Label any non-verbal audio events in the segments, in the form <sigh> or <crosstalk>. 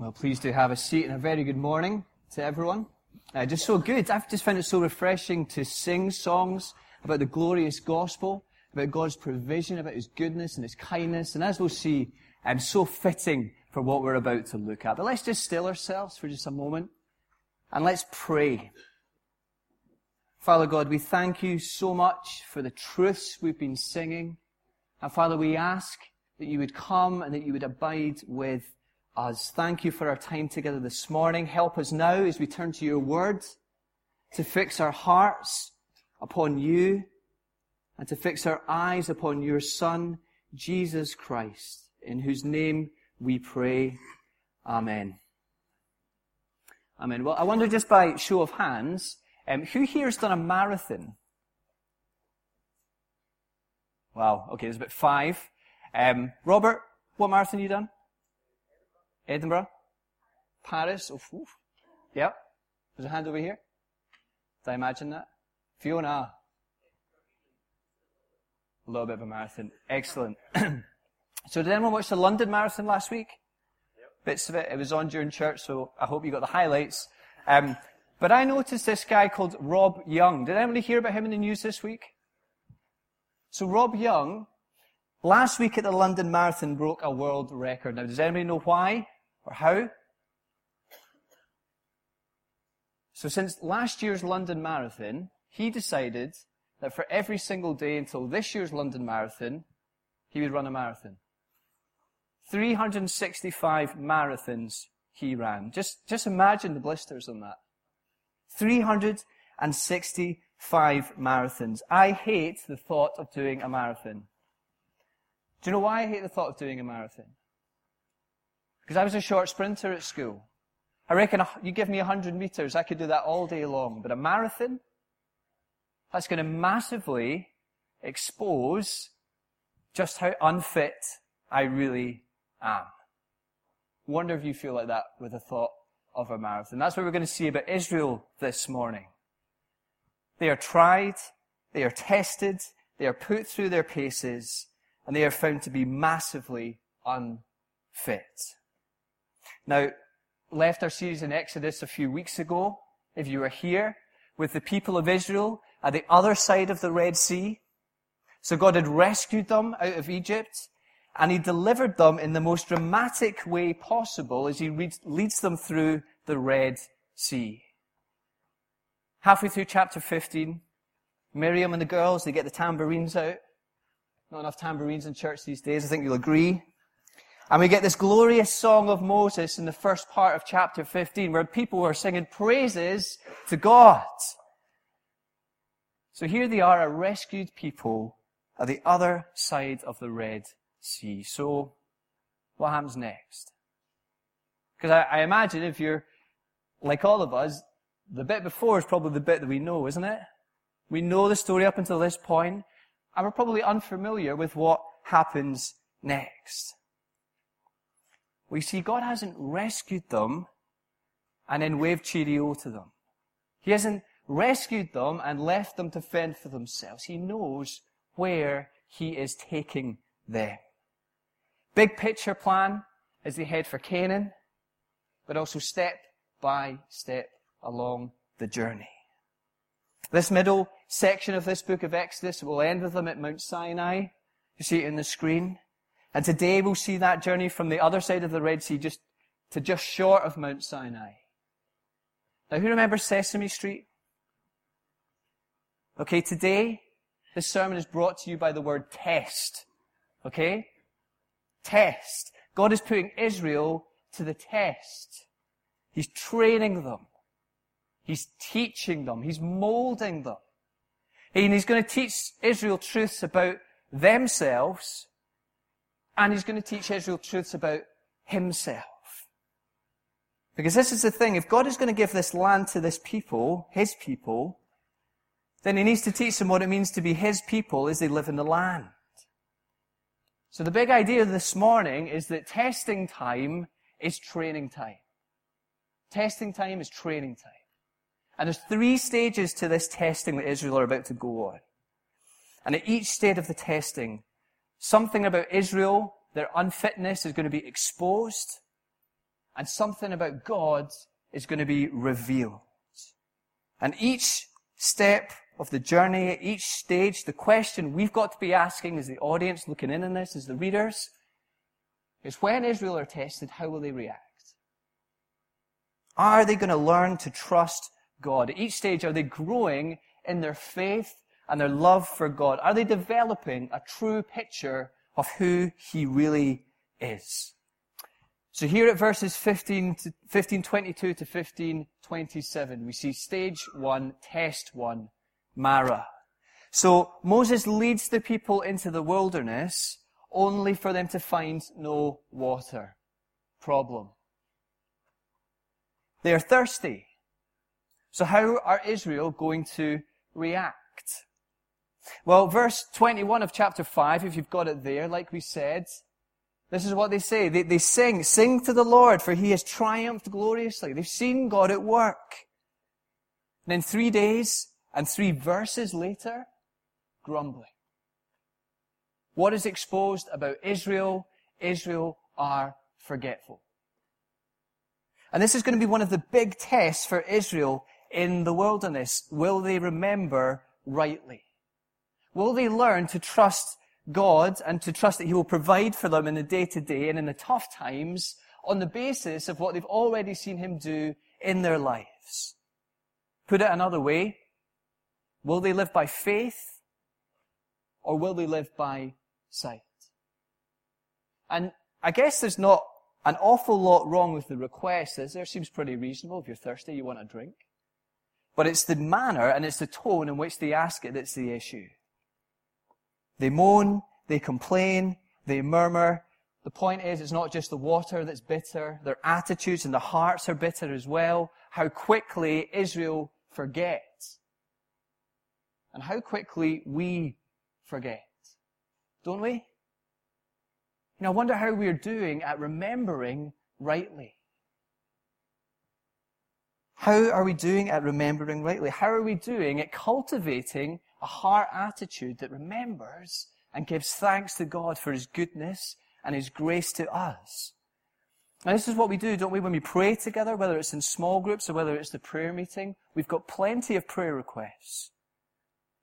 Well, please do have a seat and a very good morning to everyone. Uh, just so good. I've just found it so refreshing to sing songs about the glorious gospel, about God's provision, about His goodness and His kindness, and as we'll see, um, so fitting for what we're about to look at. But let's just still ourselves for just a moment and let's pray. Father God, we thank you so much for the truths we've been singing. And Father, we ask that you would come and that you would abide with us. Thank you for our time together this morning. Help us now as we turn to your word to fix our hearts upon you and to fix our eyes upon your Son, Jesus Christ, in whose name we pray. Amen. Amen. Well, I wonder just by show of hands, um, who here has done a marathon? Wow. Okay, there's about five. Um, Robert, what marathon have you done? Edinburgh? Paris? Oof, oof. Yep. There's a hand over here. Did I imagine that? Fiona. A little bit of a marathon. Excellent. <clears throat> so did anyone watch the London Marathon last week? Yep. Bits of it. It was on during church, so I hope you got the highlights. Um, but I noticed this guy called Rob Young. Did anybody hear about him in the news this week? So Rob Young, last week at the London Marathon broke a world record. Now, does anybody know why? Or how? So since last year's London Marathon, he decided that for every single day until this year's London Marathon, he would run a marathon. 365 marathons he ran. Just, just imagine the blisters on that. 365 marathons. I hate the thought of doing a marathon. Do you know why I hate the thought of doing a marathon? Because I was a short sprinter at school. I reckon you give me 100 meters, I could do that all day long. But a marathon, that's going to massively expose just how unfit I really am. Wonder if you feel like that with the thought of a marathon. That's what we're going to see about Israel this morning. They are tried, they are tested, they are put through their paces, and they are found to be massively unfit. Now, left our series in Exodus a few weeks ago. If you were here with the people of Israel at the other side of the Red Sea. So God had rescued them out of Egypt and he delivered them in the most dramatic way possible as he leads them through the Red Sea. Halfway through chapter 15, Miriam and the girls, they get the tambourines out. Not enough tambourines in church these days, I think you'll agree. And we get this glorious song of Moses in the first part of chapter 15 where people are singing praises to God. So here they are, a rescued people at the other side of the Red Sea. So what happens next? Because I, I imagine if you're like all of us, the bit before is probably the bit that we know, isn't it? We know the story up until this point, and we're probably unfamiliar with what happens next. We see God hasn't rescued them and then waved cheerio to them. He hasn't rescued them and left them to fend for themselves. He knows where He is taking them. Big picture plan as they head for Canaan, but also step by step along the journey. This middle section of this book of Exodus will end with them at Mount Sinai. You see it in the screen. And today we'll see that journey from the other side of the Red Sea just to just short of Mount Sinai. Now, who remembers Sesame Street? Okay, today, this sermon is brought to you by the word test. Okay? Test. God is putting Israel to the test. He's training them. He's teaching them. He's molding them. And he's going to teach Israel truths about themselves and he's going to teach Israel truths about himself. Because this is the thing, if God is going to give this land to this people, his people, then he needs to teach them what it means to be his people as they live in the land. So the big idea this morning is that testing time is training time. Testing time is training time. And there's three stages to this testing that Israel are about to go on. And at each stage of the testing, something about Israel, their unfitness is going to be exposed, and something about God is going to be revealed. And each step of the journey, each stage, the question we've got to be asking as the audience looking in on this, as the readers, is when Israel are tested, how will they react? Are they going to learn to trust God? At each stage, are they growing in their faith and their love for God? Are they developing a true picture of who He really is? So here at verses 15 to 1522 to 1527, we see stage one, test one, Marah. So Moses leads the people into the wilderness only for them to find no water. Problem. They are thirsty. So how are Israel going to react? Well, verse 21 of chapter 5, if you've got it there, like we said, this is what they say. They, they sing, sing to the Lord, for he has triumphed gloriously. They've seen God at work. And then three days and three verses later, grumbling. What is exposed about Israel? Israel are forgetful. And this is going to be one of the big tests for Israel in the wilderness. Will they remember rightly? Will they learn to trust God and to trust that He will provide for them in the day to day and in the tough times on the basis of what they've already seen Him do in their lives? Put it another way, will they live by faith or will they live by sight? And I guess there's not an awful lot wrong with the request, is there? Seems pretty reasonable. If you're thirsty, you want a drink. But it's the manner and it's the tone in which they ask it that's the issue. They moan, they complain, they murmur. The point is, it's not just the water that's bitter. Their attitudes and their hearts are bitter as well. How quickly Israel forgets. And how quickly we forget. Don't we? You know, I wonder how we're doing at remembering rightly. How are we doing at remembering rightly? How are we doing at cultivating a heart attitude that remembers and gives thanks to God for His goodness and His grace to us? Now, this is what we do, don't we, when we pray together, whether it's in small groups or whether it's the prayer meeting. We've got plenty of prayer requests.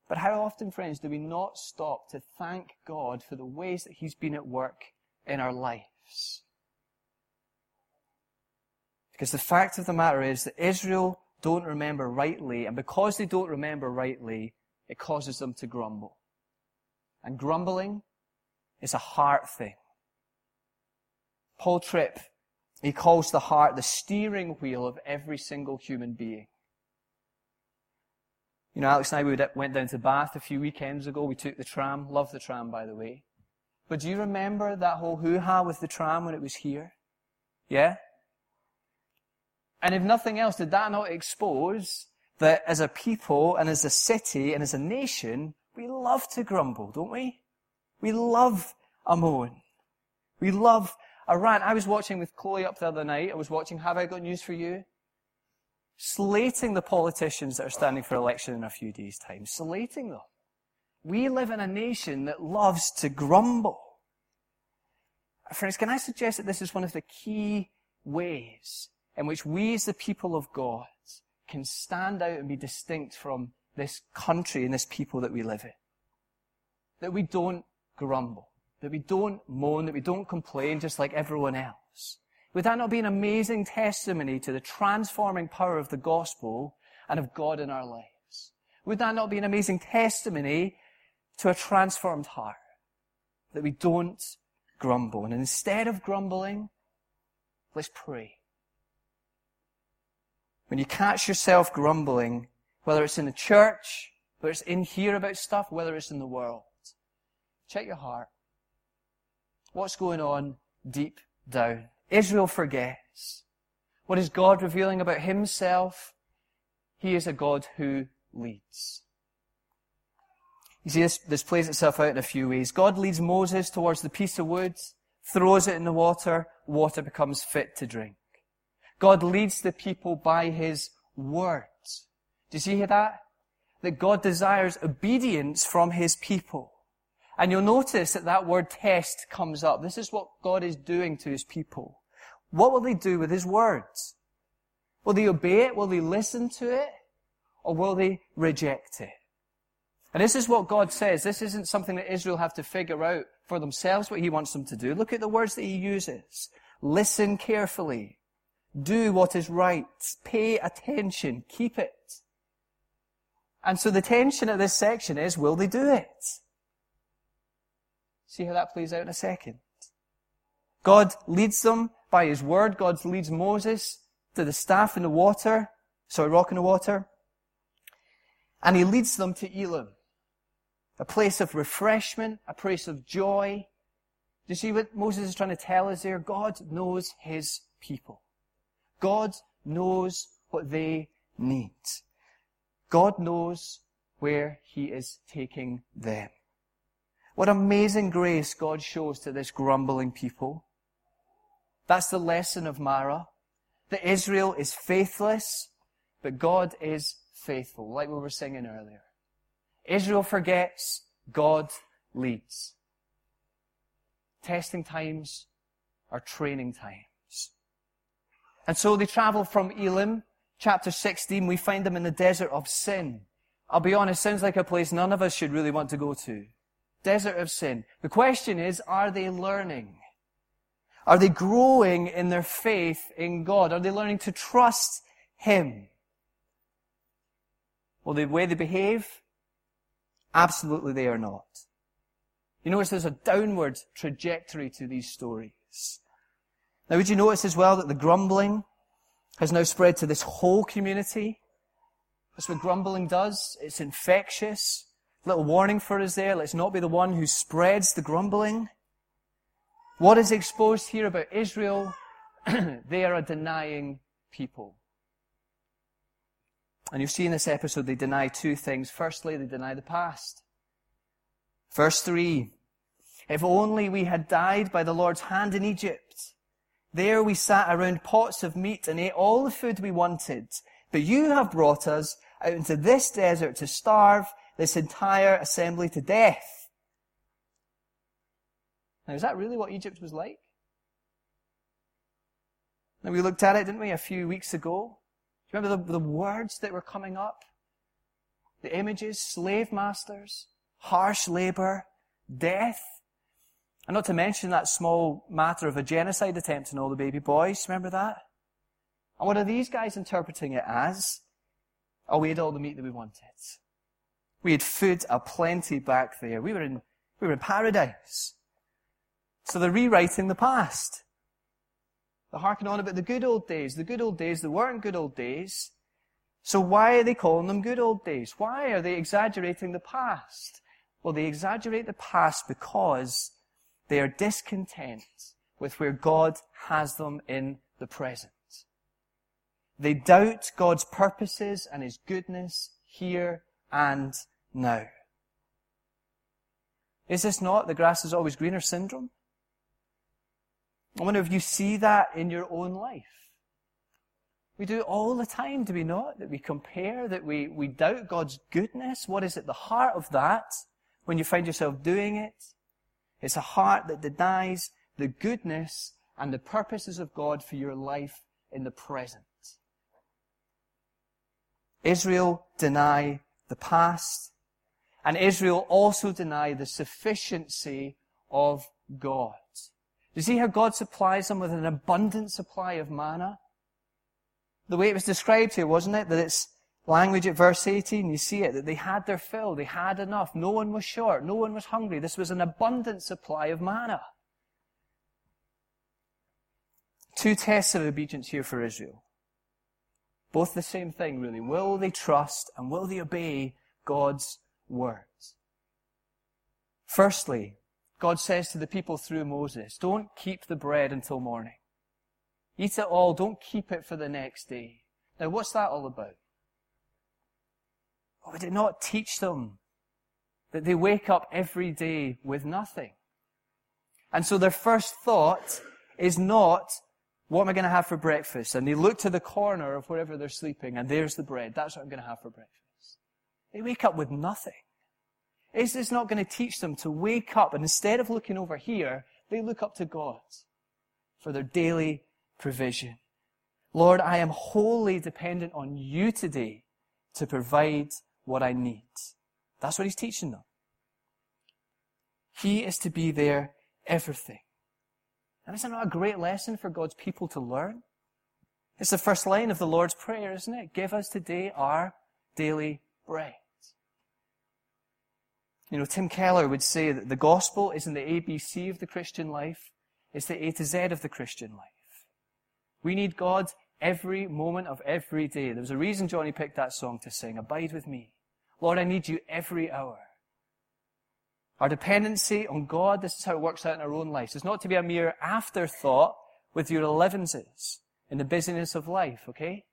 But how often, friends, do we not stop to thank God for the ways that He's been at work in our lives. Because the fact of the matter is that Israel don't remember rightly, and because they don't remember rightly, it causes them to grumble. And grumbling is a heart thing. Paul Tripp, he calls the heart the steering wheel of every single human being. You know, Alex and I we uh, went down to Bath a few weekends ago. We took the tram. Love the tram, by the way. But do you remember that whole hoo-ha with the tram when it was here? Yeah? And if nothing else, did that not expose that as a people and as a city and as a nation, we love to grumble, don't we? We love a moan. We love a rant. I was watching with Chloe up the other night. I was watching Have I Got News for You? Slating the politicians that are standing for election in a few days' time. Slating them. We live in a nation that loves to grumble. Friends, can I suggest that this is one of the key ways in which we as the people of God can stand out and be distinct from this country and this people that we live in? That we don't grumble. That we don't moan, that we don't complain just like everyone else. Would that not be an amazing testimony to the transforming power of the gospel and of God in our lives? Would that not be an amazing testimony to a transformed heart. That we don't grumble. And instead of grumbling, let's pray. When you catch yourself grumbling, whether it's in the church, whether it's in here about stuff, whether it's in the world, check your heart. What's going on deep down? Israel forgets. What is God revealing about himself? He is a God who leads. You see, this, this plays itself out in a few ways. God leads Moses towards the piece of wood, throws it in the water, water becomes fit to drink. God leads the people by his words. Do you see that? That God desires obedience from his people. And you'll notice that that word test comes up. This is what God is doing to his people. What will they do with his words? Will they obey it? Will they listen to it? Or will they reject it? And this is what God says. This isn't something that Israel have to figure out for themselves what he wants them to do. Look at the words that he uses. Listen carefully. Do what is right. Pay attention. Keep it. And so the tension of this section is, will they do it? See how that plays out in a second. God leads them by his word. God leads Moses to the staff in the water, sorry, rock in the water. And he leads them to Elim, a place of refreshment, a place of joy. Do you see what Moses is trying to tell us there? God knows his people. God knows what they need. God knows where he is taking them. What amazing grace God shows to this grumbling people. That's the lesson of Marah. That Israel is faithless, but God is faithful, like we were singing earlier. Israel forgets, God leads. Testing times are training times. And so they travel from Elim, chapter 16, we find them in the desert of sin. I'll be honest, sounds like a place none of us should really want to go to. Desert of sin. The question is, are they learning? Are they growing in their faith in God? Are they learning to trust Him? Well, the way they behave, absolutely they are not. You notice there's a downward trajectory to these stories. Now, would you notice as well that the grumbling has now spread to this whole community? That's what grumbling does. It's infectious. Little warning for us there. Let's not be the one who spreads the grumbling. What is exposed here about Israel? <clears throat> they are a denying people. And you'll see in this episode they deny two things. Firstly, they deny the past. Verse 3. If only we had died by the Lord's hand in Egypt. There we sat around pots of meat and ate all the food we wanted. But you have brought us out into this desert to starve this entire assembly to death. Now, is that really what Egypt was like? Now, we looked at it, didn't we, a few weeks ago? Do you remember the, the words that were coming up? The images, slave masters, harsh labor, death. And not to mention that small matter of a genocide attempt on all the baby boys. Remember that? And what are these guys interpreting it as? Oh, we had all the meat that we wanted. We had food aplenty back there. We were in, we were in paradise. So they're rewriting the past. They're harking on about the good old days. The good old days, they weren't good old days. So why are they calling them good old days? Why are they exaggerating the past? Well, they exaggerate the past because they are discontent with where God has them in the present. They doubt God's purposes and His goodness here and now. Is this not the grass is always greener syndrome? I wonder if you see that in your own life. We do it all the time, do we not? That we compare, that we, we doubt God's goodness. What is at the heart of that when you find yourself doing it? It's a heart that denies the goodness and the purposes of God for your life in the present. Israel deny the past, and Israel also deny the sufficiency of God. You see how God supplies them with an abundant supply of manna? The way it was described here, wasn't it? That it's language at verse 18, you see it, that they had their fill, they had enough, no one was short, no one was hungry. This was an abundant supply of manna. Two tests of obedience here for Israel. Both the same thing, really. Will they trust and will they obey God's words? Firstly, God says to the people through Moses, don't keep the bread until morning. Eat it all, don't keep it for the next day. Now what's that all about? Or would it not teach them that they wake up every day with nothing? And so their first thought is not, what am I going to have for breakfast? And they look to the corner of wherever they're sleeping, and there's the bread. That's what I'm going to have for breakfast. They wake up with nothing. Is this not going to teach them to wake up and instead of looking over here, they look up to God for their daily provision. Lord, I am wholly dependent on you today to provide what I need. That's what he's teaching them. He is to be their everything. And isn't that a great lesson for God's people to learn? It's the first line of the Lord's Prayer, isn't it? Give us today our daily bread. You know, Tim Keller would say that the gospel isn't the ABC of the Christian life, it's the A to Z of the Christian life. We need God every moment of every day. There was a reason Johnny picked that song to sing, Abide with me. Lord, I need you every hour. Our dependency on God, this is how it works out in our own lives. It's not to be a mere afterthought with your elevenses in the busyness of life, okay?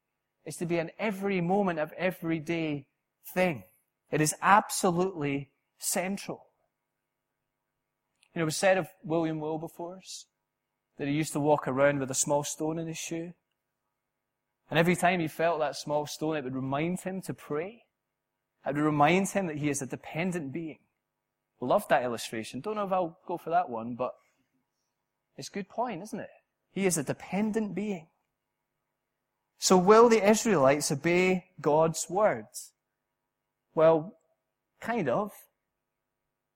It's to be an every moment of every day thing. It is absolutely central. You know, it was said of William Wilberforce that he used to walk around with a small stone in his shoe. And every time he felt that small stone, it would remind him to pray. It reminds him that he is a dependent being. Love that illustration. Don't know if I'll go for that one, but it's a good point, isn't it? He is a dependent being. So will the Israelites obey God's words? Well, kind of.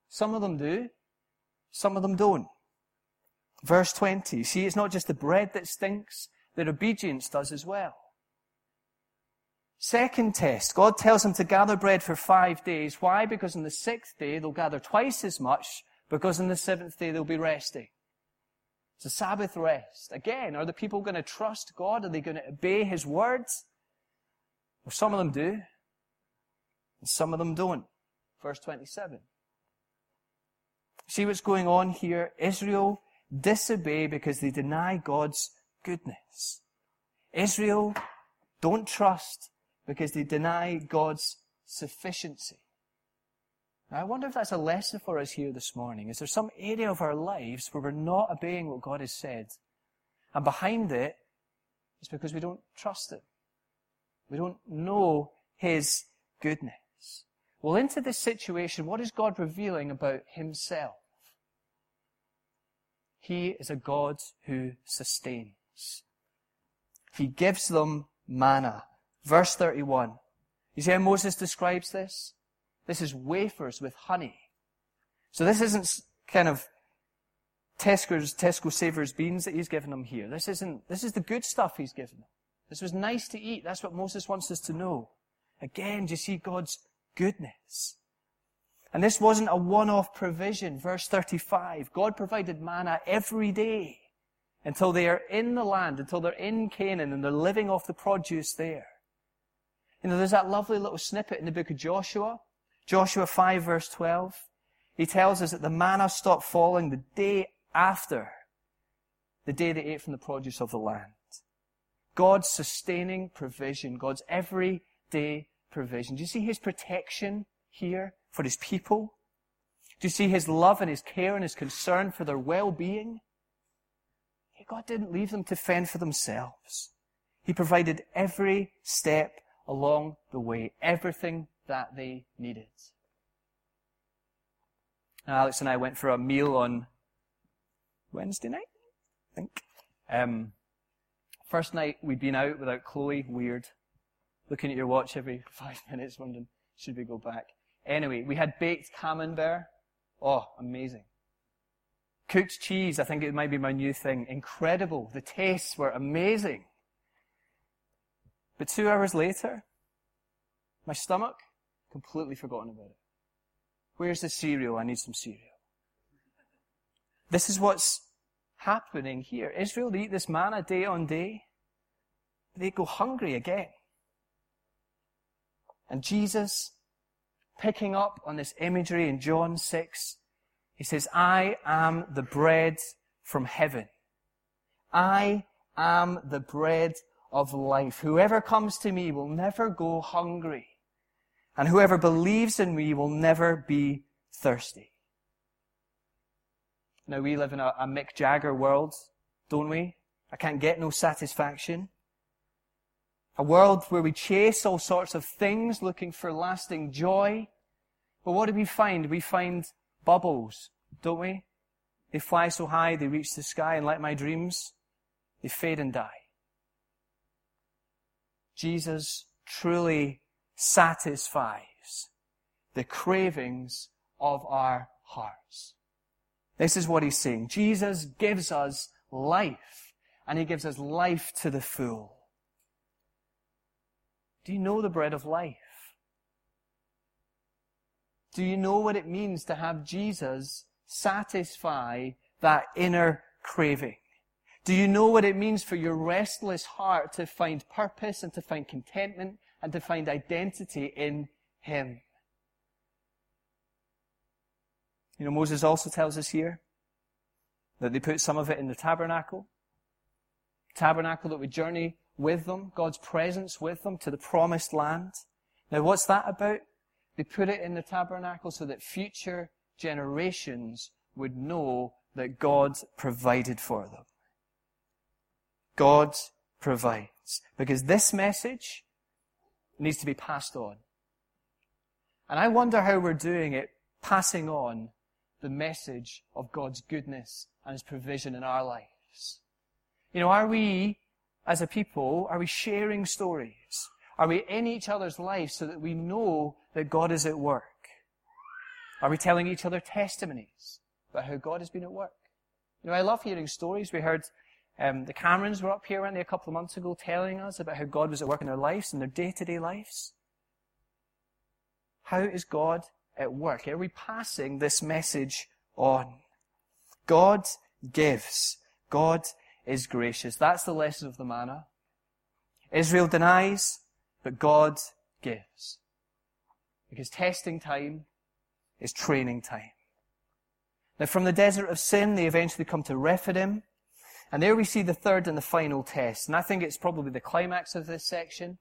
Some of them do. Some of them don't. Verse 20. See, it's not just the bread that stinks, their obedience does as well. Second test. God tells them to gather bread for five days. Why? Because on the sixth day they'll gather twice as much, because on the seventh day they'll be resting. It's a Sabbath rest. Again, are the people going to trust God? Are they going to obey His words? Well, some of them do, and some of them don't. Verse 27. See what's going on here? Israel disobey because they deny God's goodness. Israel don't trust because they deny God's sufficiency. Now, I wonder if that's a lesson for us here this morning. Is there some area of our lives where we're not obeying what God has said? And behind it is because we don't trust Him. We don't know His goodness. Well, into this situation, what is God revealing about Himself? He is a God who sustains. He gives them manna. Verse 31. You see how Moses describes this? This is wafers with honey. So this isn't kind of Tesco's, Tesco Savers beans that he's given them here. This isn't, this is the good stuff he's given them. This was nice to eat. That's what Moses wants us to know. Again, do you see God's goodness? And this wasn't a one-off provision. Verse 35. God provided manna every day until they are in the land, until they're in Canaan and they're living off the produce there. You know, there's that lovely little snippet in the book of Joshua. Joshua 5 verse 12. He tells us that the manna stopped falling the day after the day they ate from the produce of the land. God's sustaining provision, God's everyday provision. Do you see his protection here for his people? Do you see his love and his care and his concern for their well-being? God didn't leave them to fend for themselves. He provided every step along the way, everything that they needed. Alex and I went for a meal on Wednesday night, I think. Um, first night we'd been out without Chloe, weird. Looking at your watch every <laughs> five minutes, wondering, should we go back? Anyway, we had baked camembert. Oh, amazing. Cooked cheese, I think it might be my new thing. Incredible. The tastes were amazing. But two hours later, my stomach, completely forgotten about it. Where's the cereal? I need some cereal. This is what's happening here. Israel, eat this manna day on day. They go hungry again. And Jesus, picking up on this imagery in John 6, he says, I am the bread from heaven. I am the bread of life. Whoever comes to me will never go hungry. And whoever believes in me will never be thirsty. Now we live in a, a Mick Jagger world, don't we? I can't get no satisfaction. A world where we chase all sorts of things looking for lasting joy. But what do we find? We find bubbles, don't we? They fly so high they reach the sky and like my dreams, they fade and die. Jesus truly satisfies the cravings of our hearts. This is what he's saying. Jesus gives us life, and he gives us life to the full. Do you know the bread of life? Do you know what it means to have Jesus satisfy that inner craving? Do you know what it means for your restless heart to find purpose and to find contentment and to find identity in Him? You know, Moses also tells us here that they put some of it in the tabernacle. Tabernacle that would journey with them, God's presence with them to the promised land. Now what's that about? They put it in the tabernacle so that future generations would know that God provided for them. God provides. Because this message needs to be passed on. And I wonder how we're doing it, passing on the message of God's goodness and His provision in our lives. You know, are we, as a people, are we sharing stories? Are we in each other's lives so that we know that God is at work? Are we telling each other testimonies about how God has been at work? You know, I love hearing stories. We heard um, the Camerons were up here, weren't they, a couple of months ago, telling us about how God was at work in their lives, in their day-to-day lives. How is God at work? Are we passing this message on? God gives. God is gracious. That's the lesson of the manna. Israel denies, but God gives. Because testing time is training time. Now from the desert of sin, they eventually come to Rephidim, and there we see the third and the final test. And I think it's probably the climax of this section.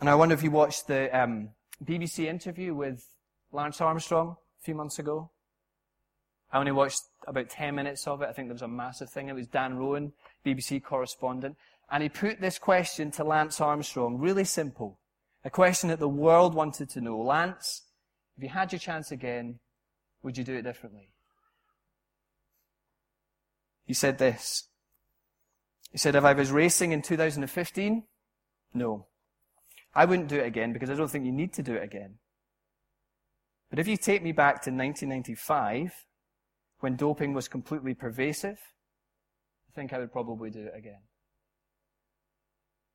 And I wonder if you watched the um, BBC interview with Lance Armstrong a few months ago. I only watched about 10 minutes of it. I think there was a massive thing. It was Dan Roan, BBC correspondent. And he put this question to Lance Armstrong, really simple. A question that the world wanted to know. Lance, if you had your chance again, would you do it differently? He said this. He said, if I was racing in 2015, no. I wouldn't do it again because I don't think you need to do it again. But if you take me back to 1995, when doping was completely pervasive, I think I would probably do it again.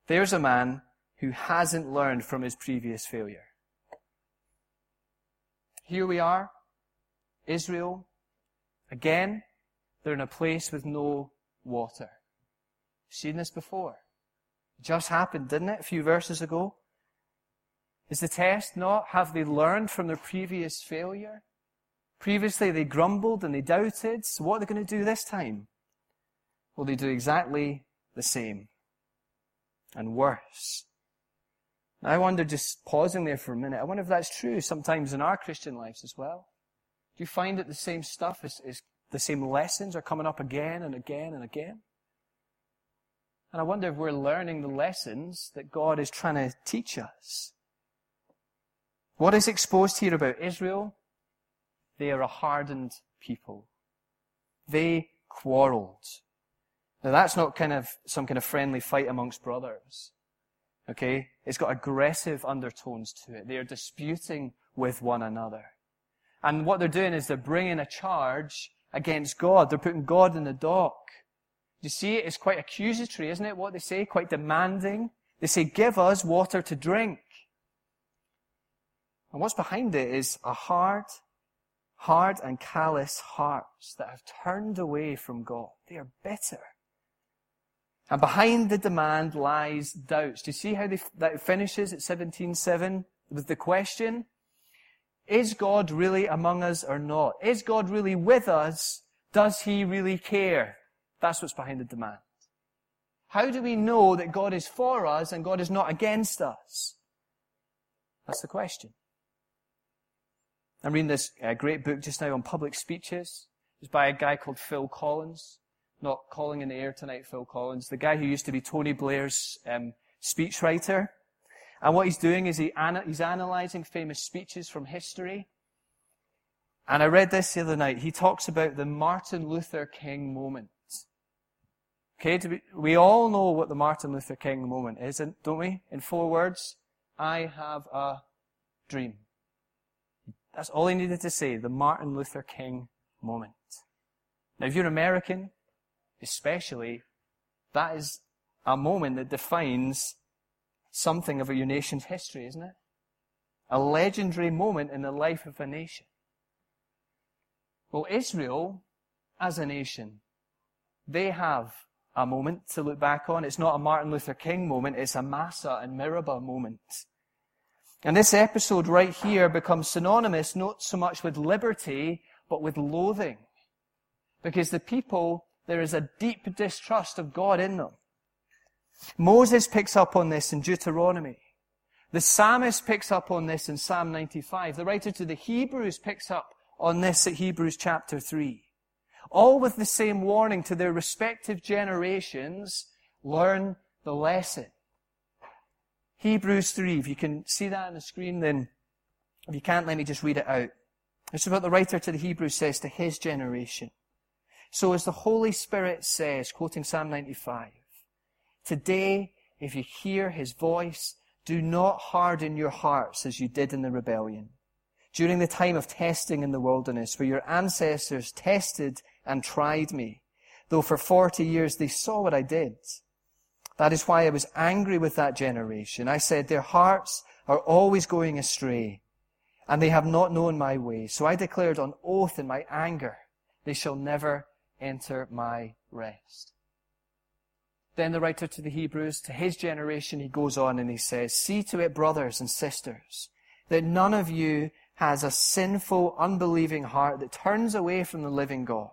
There's a man who hasn't learned from his previous failure. Here we are, Israel, again, they're in a place with no water. Seen this before? It just happened, didn't it, a few verses ago? Is the test not have they learned from their previous failure? Previously they grumbled and they doubted, so what are they going to do this time? Well, they do exactly the same. And worse. Now, I wonder, just pausing there for a minute, I wonder if that's true sometimes in our Christian lives as well. Do you find that the same stuff is, is the same lessons are coming up again and again and again. And I wonder if we're learning the lessons that God is trying to teach us. What is exposed here about Israel? They are a hardened people. They quarreled. Now that's not kind of some kind of friendly fight amongst brothers. Okay? It's got aggressive undertones to it. They are disputing with one another. And what they're doing is they're bringing a charge against God. They're putting God in the dock. You see, it's quite accusatory, isn't it? What they say, quite demanding. They say, give us water to drink. And what's behind it is a hard, hard and callous hearts that have turned away from God. They are bitter. And behind the demand lies doubts. Do you see how they, that finishes at 17.7 with the question? Is God really among us or not? Is God really with us? Does he really care? That's what's behind the demand. How do we know that God is for us and God is not against us? That's the question. I'm reading this uh, great book just now on public speeches. It's by a guy called Phil Collins. Not calling in the air tonight, Phil Collins. The guy who used to be Tony Blair's um, speechwriter. And what he's doing is he he's analyzing famous speeches from history. And I read this the other night. He talks about the Martin Luther King moment. Okay, we all know what the Martin Luther King moment is, don't we? In four words, I have a dream. That's all he needed to say, the Martin Luther King moment. Now, if you're American, especially, that is a moment that defines something of your nation's history, isn't it? A legendary moment in the life of a nation. Well, Israel, as a nation, they have a moment to look back on. It's not a Martin Luther King moment, it's a Massah and Meribah moment. And this episode right here becomes synonymous not so much with liberty, but with loathing. Because the people, there is a deep distrust of God in them. Moses picks up on this in Deuteronomy. The psalmist picks up on this in Psalm 95. The writer to the Hebrews picks up on this at Hebrews chapter 3. All with the same warning to their respective generations, learn the lesson. Hebrews 3, if you can see that on the screen, then if you can't, let me just read it out. This is what the writer to the Hebrews says to his generation. So as the Holy Spirit says, quoting Psalm 95, Today, if you hear his voice, do not harden your hearts as you did in the rebellion. During the time of testing in the wilderness, where your ancestors tested and tried me, though for 40 years they saw what I did. That is why I was angry with that generation. I said, their hearts are always going astray, and they have not known my ways. So I declared on oath in my anger, they shall never enter my rest. Then the writer to the Hebrews, to his generation, he goes on and he says, See to it, brothers and sisters, that none of you has a sinful, unbelieving heart that turns away from the living God,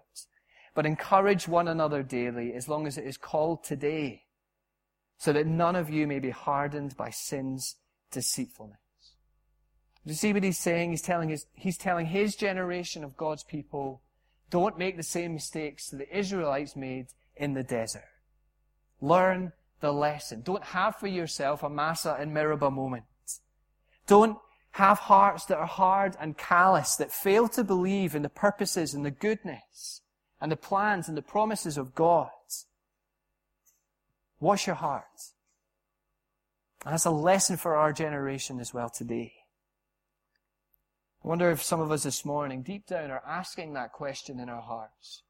but encourage one another daily as long as it is called today, so that none of you may be hardened by sin's deceitfulness. Do you see what he's saying? He's telling his, he's telling his generation of God's people, don't make the same mistakes that the Israelites made in the desert. Learn the lesson. Don't have for yourself a Massah and Meribah moment. Don't have hearts that are hard and callous, that fail to believe in the purposes and the goodness and the plans and the promises of God. Wash your heart. And that's a lesson for our generation as well today. I wonder if some of us this morning, deep down, are asking that question in our hearts.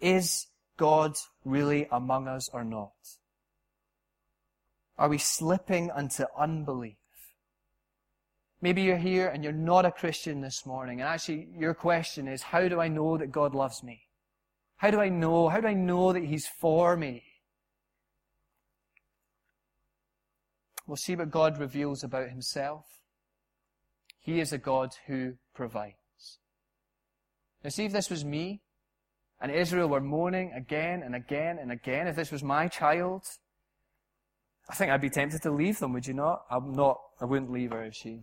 Is God really among us or not? Are we slipping into unbelief? Maybe you're here and you're not a Christian this morning, and actually your question is, how do I know that God loves me? How do I know? How do I know that He's for me? We'll see what God reveals about Himself. He is a God who provides. Now see if this was me, and Israel were mourning again and again and again, if this was my child, I think I'd be tempted to leave them, would you not? I'm not, I wouldn't leave her if she.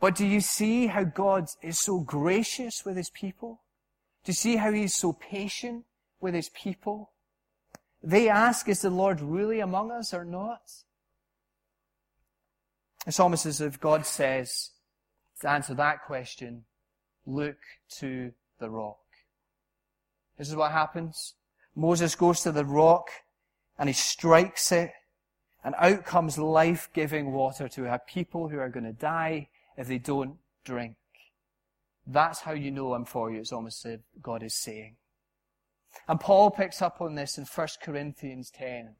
But do you see how God is so gracious with his people? Do you see how he's so patient with his people? They ask, is the Lord really among us or not? It's almost as if God says, to answer that question, look to the rock. This is what happens. Moses goes to the rock and he strikes it and out comes life-giving water to a people who are going to die if they don't drink. That's how you know I'm for you. It's almost as God is saying. And Paul picks up on this in 1 Corinthians 10.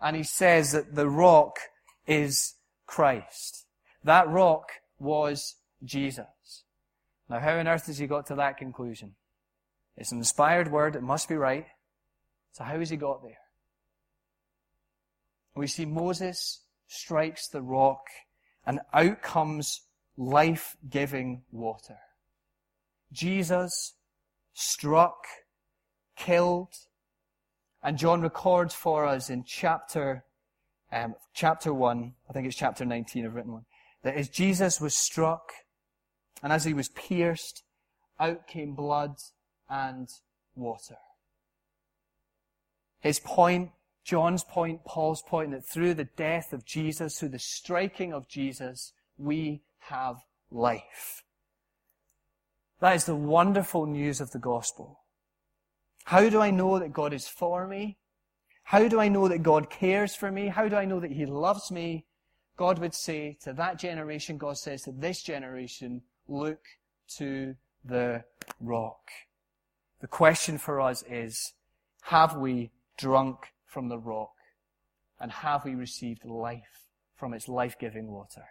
And he says that the rock is Christ. That rock was Jesus. Now, how on earth has he got to that conclusion? It's an inspired word. It must be right. So how has he got there? We see Moses strikes the rock and out comes life-giving water. Jesus struck, killed, and John records for us in chapter, um, chapter 1, I think it's chapter 19, I've written one, that as Jesus was struck, and as he was pierced, out came blood and water. His point, John's point, Paul's point, that through the death of Jesus, through the striking of Jesus, we have life. That is the wonderful news of the gospel. How do I know that God is for me? How do I know that God cares for me? How do I know that He loves me? God would say to that generation, God says to this generation, look to the rock. The question for us is, have we drunk from the rock? And have we received life from its life-giving water?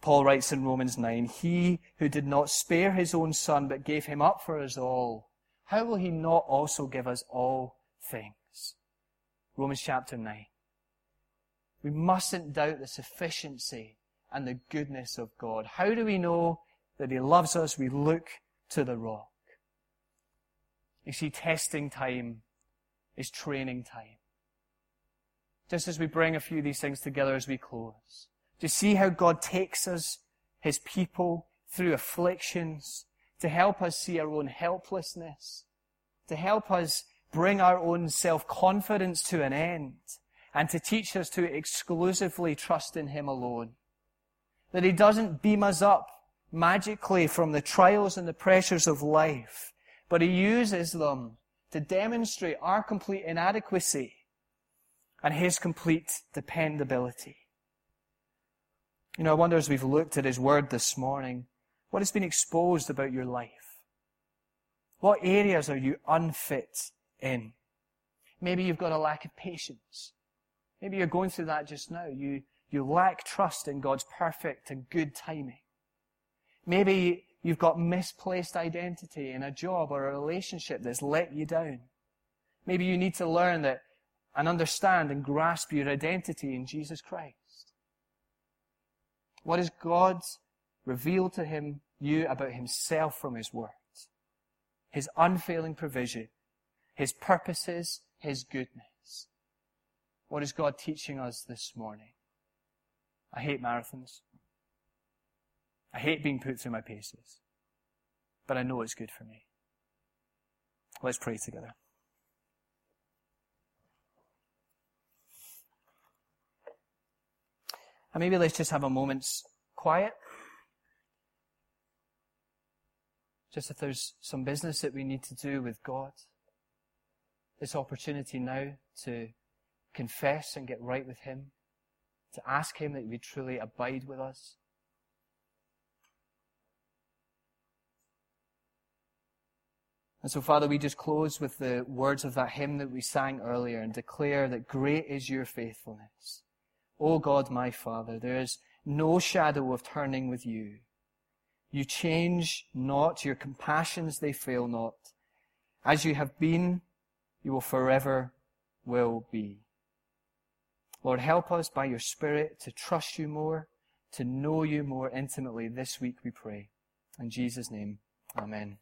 Paul writes in Romans 9, He who did not spare his own son, but gave him up for us all, how will he not also give us all things? Romans chapter 9. We mustn't doubt the sufficiency and the goodness of God. How do we know that He loves us? We look to the rock. You see, testing time is training time. Just as we bring a few of these things together as we close. To see how God takes us, His people, through afflictions, to help us see our own helplessness, to help us bring our own self-confidence to an end, and to teach us to exclusively trust in Him alone. That He doesn't beam us up magically from the trials and the pressures of life, but He uses them to demonstrate our complete inadequacy and His complete dependability. You know, I wonder as we've looked at His Word this morning, what has been exposed about your life? What areas are you unfit in? Maybe you've got a lack of patience. Maybe you're going through that just now. You, you lack trust in God's perfect and good timing. Maybe you've got misplaced identity in a job or a relationship that's let you down. Maybe you need to learn that and understand and grasp your identity in Jesus Christ. What has God revealed to him, you about himself from his word? His unfailing provision, his purposes, his goodness. What is God teaching us this morning? I hate marathons. I hate being put through my paces. But I know it's good for me. Let's pray together. And maybe let's just have a moment's quiet. Just if there's some business that we need to do with God. This opportunity now to confess and get right with Him, to ask Him that He would truly abide with us. And so, Father, we just close with the words of that hymn that we sang earlier and declare that great is your faithfulness. O God, my Father, there is no shadow of turning with you. You change not, your compassions they fail not. As you have been, you will forever will be. Lord, help us by your Spirit to trust you more, to know you more intimately this week, we pray. In Jesus' name, amen.